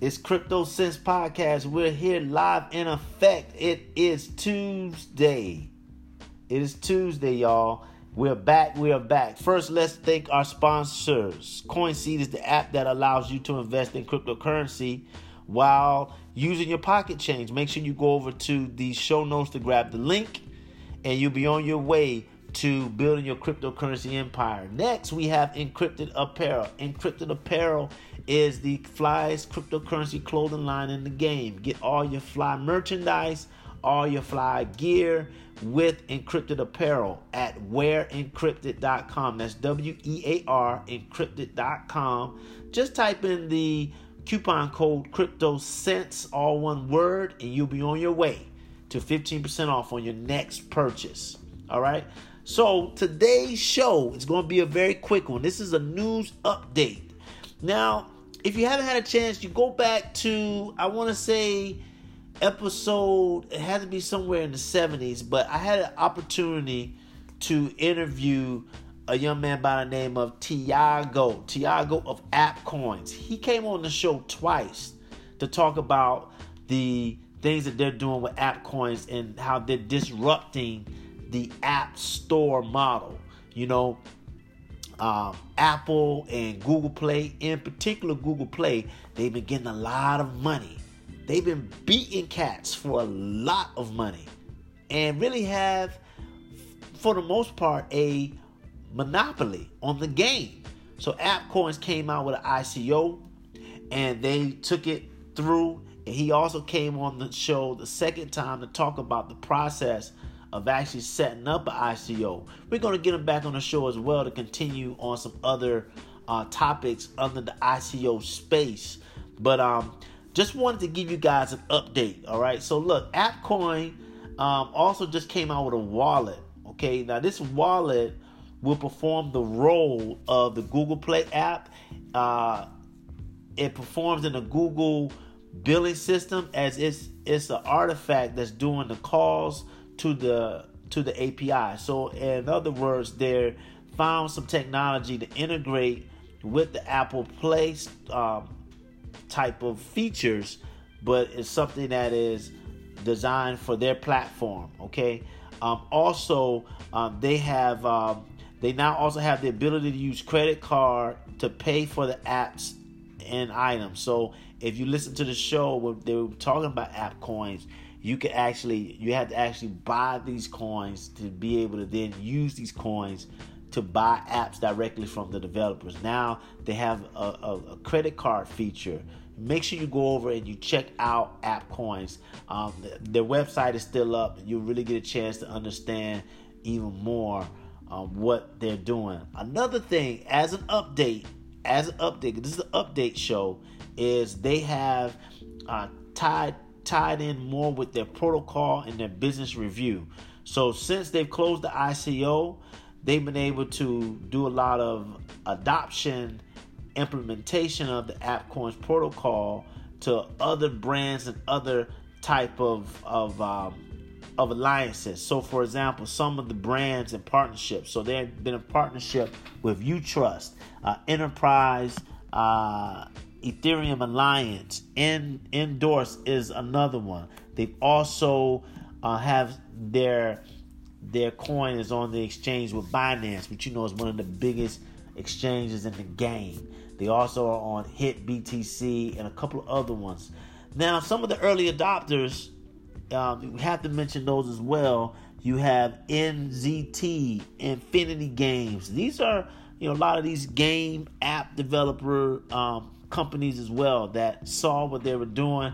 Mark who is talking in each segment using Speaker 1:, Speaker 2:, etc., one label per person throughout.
Speaker 1: It's Crypto Sense Podcast. We're here live in effect. It is Tuesday. It is Tuesday, y'all. We're back. We are back. First, let's thank our sponsors. CoinSeed is the app that allows you to invest in cryptocurrency while using your pocket change. Make sure you go over to the show notes to grab the link, and you'll be on your way to building your cryptocurrency empire. Next, we have Encrypted Apparel. Encrypted Apparel is the flyest cryptocurrency clothing line in the game. Get all your fly merchandise, all your fly gear with Encrypted Apparel at wearencrypted.com. That's W E A R encrypted.com. Just type in the coupon code Crypto Sense, all one word, and you'll be on your way to 15% off on your next purchase. All right. So today's show is going to be a very quick one. This is a news update. Now, if you haven't had a chance, you go back to I want to say episode. It had to be somewhere in the '70s, but I had an opportunity to interview a young man by the name of Tiago. Tiago of App Coins. He came on the show twice to talk about the things that they're doing with app coins and how they're disrupting the app store model. You know, um, Apple and Google Play, in particular Google Play, they've been getting a lot of money. They've been beating cats for a lot of money and really have, for the most part, a monopoly on the game. So AppCoins came out with an ICO and they took it through. And he also came on the show the second time to talk about the process of actually setting up an ICO. We're going to get him back on the show as well to continue on some other uh, topics under the ICO space. But um, just wanted to give you guys an update. All right. So look, AppCoin um, also just came out with a wallet. Okay. Now this wallet will perform the role of the Google Play app. Uh, it performs in the Google billing system as it's it's an artifact that's doing the calls to the to the API. So in other words, they found some technology to integrate with the Apple Play um, type of features, but it's something that is designed for their platform. Okay. Um, also, um, they have um, they now also have the ability to use credit card to pay for the apps and items. So if you listen to the show where they were talking about app coins, you can actually you have to actually buy these coins to be able to then use these coins to buy apps directly from the developers. Now they have a, a, a credit card feature. Make sure you go over and you check out AppCoins. Um, their website is still up. You'll really get a chance to understand even more um, what they're doing. Another thing, as an update, as an update, this is an update show, is they have uh, tied tied in more with their protocol and their business review. So since they've closed the ICO, they've been able to do a lot of adoption, implementation of the AppCoins protocol to other brands and other type of of um, of alliances. So, for example, some of the brands and partnerships. So they've been a partnership with UTrust, uh, Enterprise. Uh, Ethereum Alliance. In Endorse is another one. They also uh, have their their coin is on the exchange with Binance, which you know is one of the biggest exchanges in the game. They also are on HitBTC and a couple of other ones. Now, some of the early adopters, um, we have to mention those as well. You have NZT, Infinity Games. These are you know a lot of these game app developer um, companies as well that saw what they were doing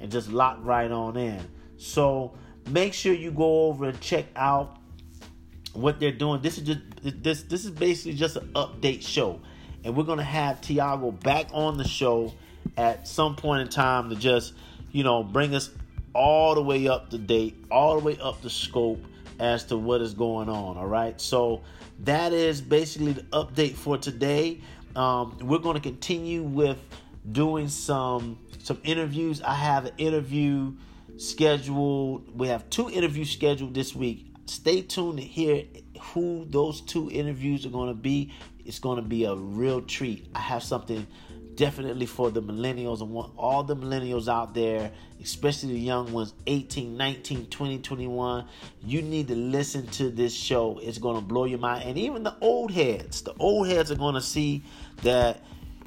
Speaker 1: and just locked right on in. So make sure you go over and check out what they're doing. This is just this this is basically just an update show. And we're gonna have Tiago back on the show at some point in time to just, you know, bring us all the way up to date, all the way up to scope as to what is going on. All right. So that is basically the update for today. Um, we're going to continue with doing some some interviews. I have an interview scheduled. We have two interviews scheduled this week. Stay tuned to hear who those two interviews are going to be. It's going to be a real treat. I have something definitely for the millennials. I want all the millennials out there, especially the young ones, 18, 19, 20, 21. You need to listen to this show. It's going to blow your mind. And even the old heads, the old heads are going to see that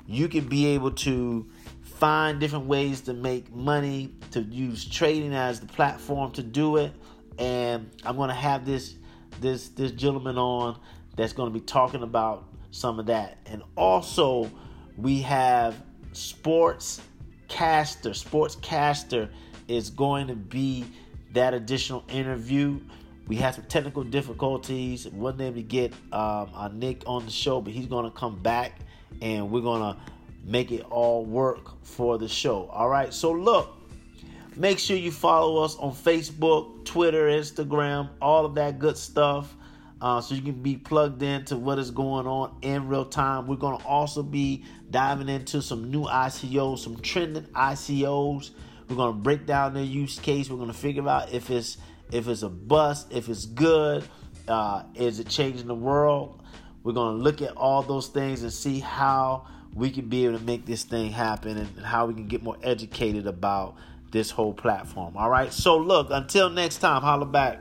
Speaker 1: you can be able to find different ways to make money, to use trading as the platform to do it. And I'm going to have this this this gentleman on that's going to be talking about some of that. And also we have sports caster. Sports caster is going to be that additional interview. We had some technical difficulties. wasn't able to get um, our Nick on the show, but he's going to come back and we're going to make it all work for the show. All right. So look, make sure you follow us on Facebook, Twitter, Instagram, all of that good stuff uh, so you can be plugged into what is going on in real time. We're going to also be diving into some new ICOs, some trending ICOs. We're to break down their use case. We're to figure out if it's if it's a bust, if it's good, uh, is it changing the world? We're to look at all those things and see how we can be able to make this thing happen and how we can get more educated about this whole platform. All right. So look, until next time, holla back.